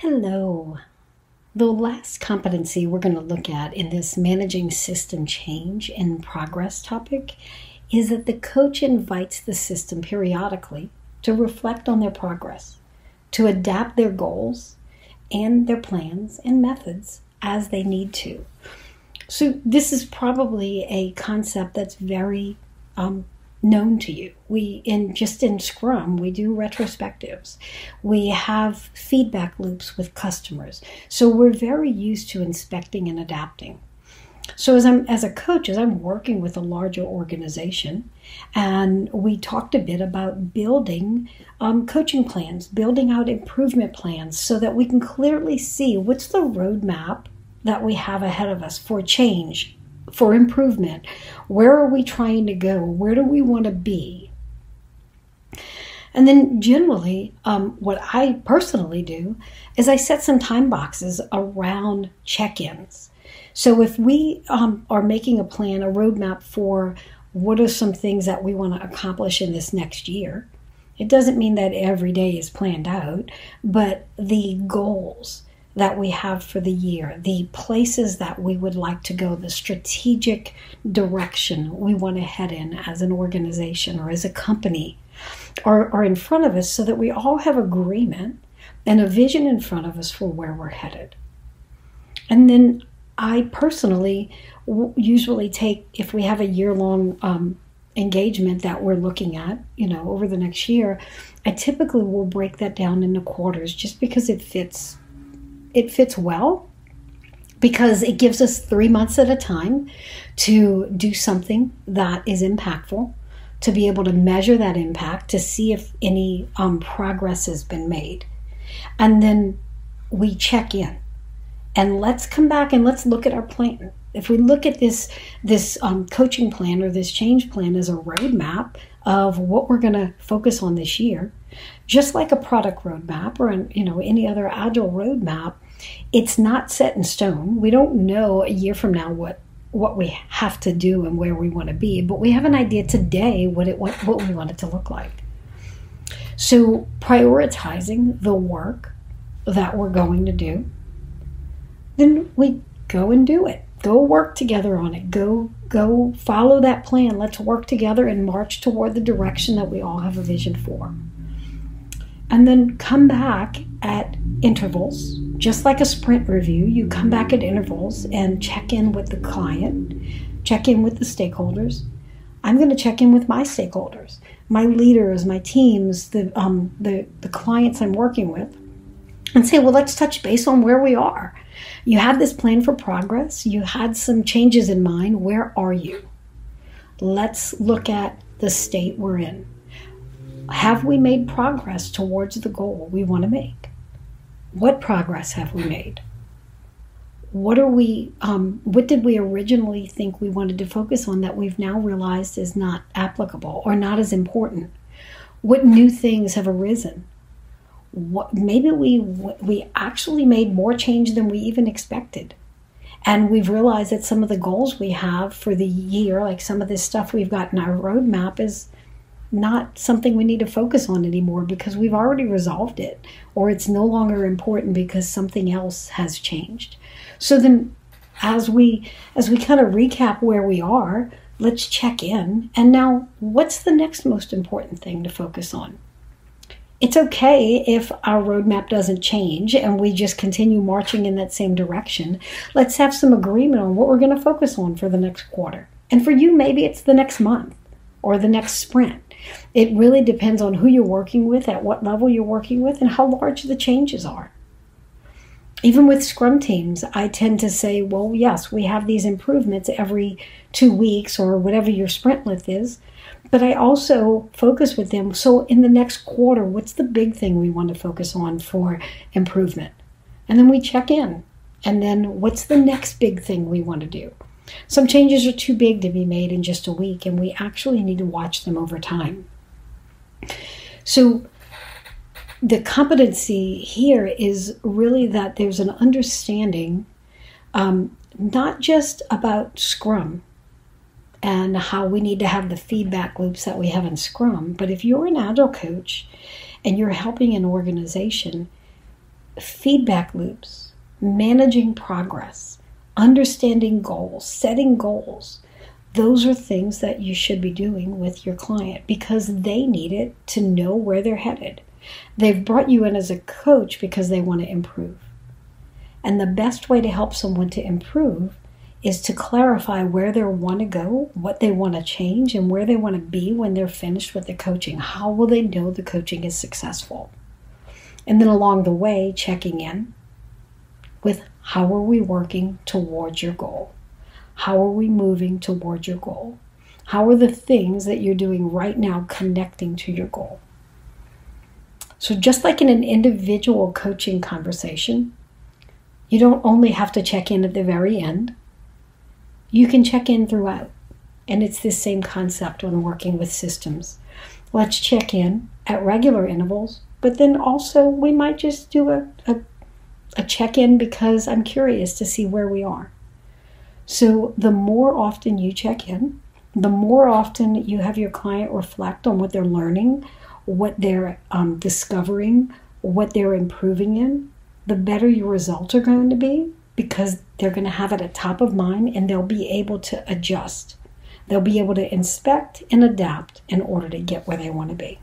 Hello. The last competency we're going to look at in this managing system change and progress topic is that the coach invites the system periodically to reflect on their progress, to adapt their goals and their plans and methods as they need to. So, this is probably a concept that's very um, known to you. We in just in Scrum, we do retrospectives. We have feedback loops with customers. So we're very used to inspecting and adapting. So as I'm as a coach, as I'm working with a larger organization, and we talked a bit about building um, coaching plans, building out improvement plans, so that we can clearly see what's the roadmap that we have ahead of us for change for improvement. Where are we trying to go? Where do we want to be? And then, generally, um, what I personally do is I set some time boxes around check ins. So, if we um, are making a plan, a roadmap for what are some things that we want to accomplish in this next year, it doesn't mean that every day is planned out, but the goals that we have for the year, the places that we would like to go, the strategic direction we want to head in as an organization or as a company are, are in front of us so that we all have agreement and a vision in front of us for where we're headed. And then I personally usually take, if we have a year long um, engagement that we're looking at, you know, over the next year, I typically will break that down into quarters just because it fits it fits well because it gives us three months at a time to do something that is impactful, to be able to measure that impact, to see if any um, progress has been made. And then we check in. And let's come back and let's look at our plan. If we look at this this um, coaching plan or this change plan as a roadmap of what we're going to focus on this year, just like a product roadmap or an, you know any other agile roadmap, it's not set in stone. We don't know a year from now what what we have to do and where we want to be, but we have an idea today what it what, what we want it to look like. So prioritizing the work that we're going to do, then we go and do it. Go work together on it. Go go follow that plan. Let's work together and march toward the direction that we all have a vision for. And then come back at intervals just like a sprint review, you come back at intervals and check in with the client, check in with the stakeholders. I'm going to check in with my stakeholders, my leaders, my teams, the, um, the, the clients I'm working with, and say, well, let's touch base on where we are. You had this plan for progress, you had some changes in mind. Where are you? Let's look at the state we're in. Have we made progress towards the goal we want to make? What progress have we made? What are we? Um, what did we originally think we wanted to focus on that we've now realized is not applicable or not as important? What new things have arisen? What maybe we we actually made more change than we even expected and we've realized that some of the goals we have for the year like some of this stuff we've got in our roadmap is not something we need to focus on anymore because we've already resolved it or it's no longer important because something else has changed. So then as we as we kind of recap where we are, let's check in. And now what's the next most important thing to focus on? It's okay if our roadmap doesn't change and we just continue marching in that same direction. Let's have some agreement on what we're going to focus on for the next quarter. And for you, maybe it's the next month or the next sprint. It really depends on who you're working with, at what level you're working with, and how large the changes are. Even with scrum teams, I tend to say, well, yes, we have these improvements every two weeks or whatever your sprint length is. But I also focus with them. So, in the next quarter, what's the big thing we want to focus on for improvement? And then we check in. And then, what's the next big thing we want to do? Some changes are too big to be made in just a week, and we actually need to watch them over time. So, the competency here is really that there's an understanding um, not just about Scrum and how we need to have the feedback loops that we have in Scrum, but if you're an Agile coach and you're helping an organization, feedback loops, managing progress, understanding goals, setting goals. Those are things that you should be doing with your client because they need it to know where they're headed. They've brought you in as a coach because they want to improve. And the best way to help someone to improve is to clarify where they want to go, what they want to change, and where they want to be when they're finished with the coaching. How will they know the coaching is successful? And then along the way, checking in with how are we working towards your goal? How are we moving towards your goal? How are the things that you're doing right now connecting to your goal? So, just like in an individual coaching conversation, you don't only have to check in at the very end, you can check in throughout. And it's the same concept when working with systems. Let's check in at regular intervals, but then also we might just do a, a, a check in because I'm curious to see where we are. So, the more often you check in, the more often you have your client reflect on what they're learning, what they're um, discovering, what they're improving in, the better your results are going to be because they're going to have it at top of mind and they'll be able to adjust. They'll be able to inspect and adapt in order to get where they want to be.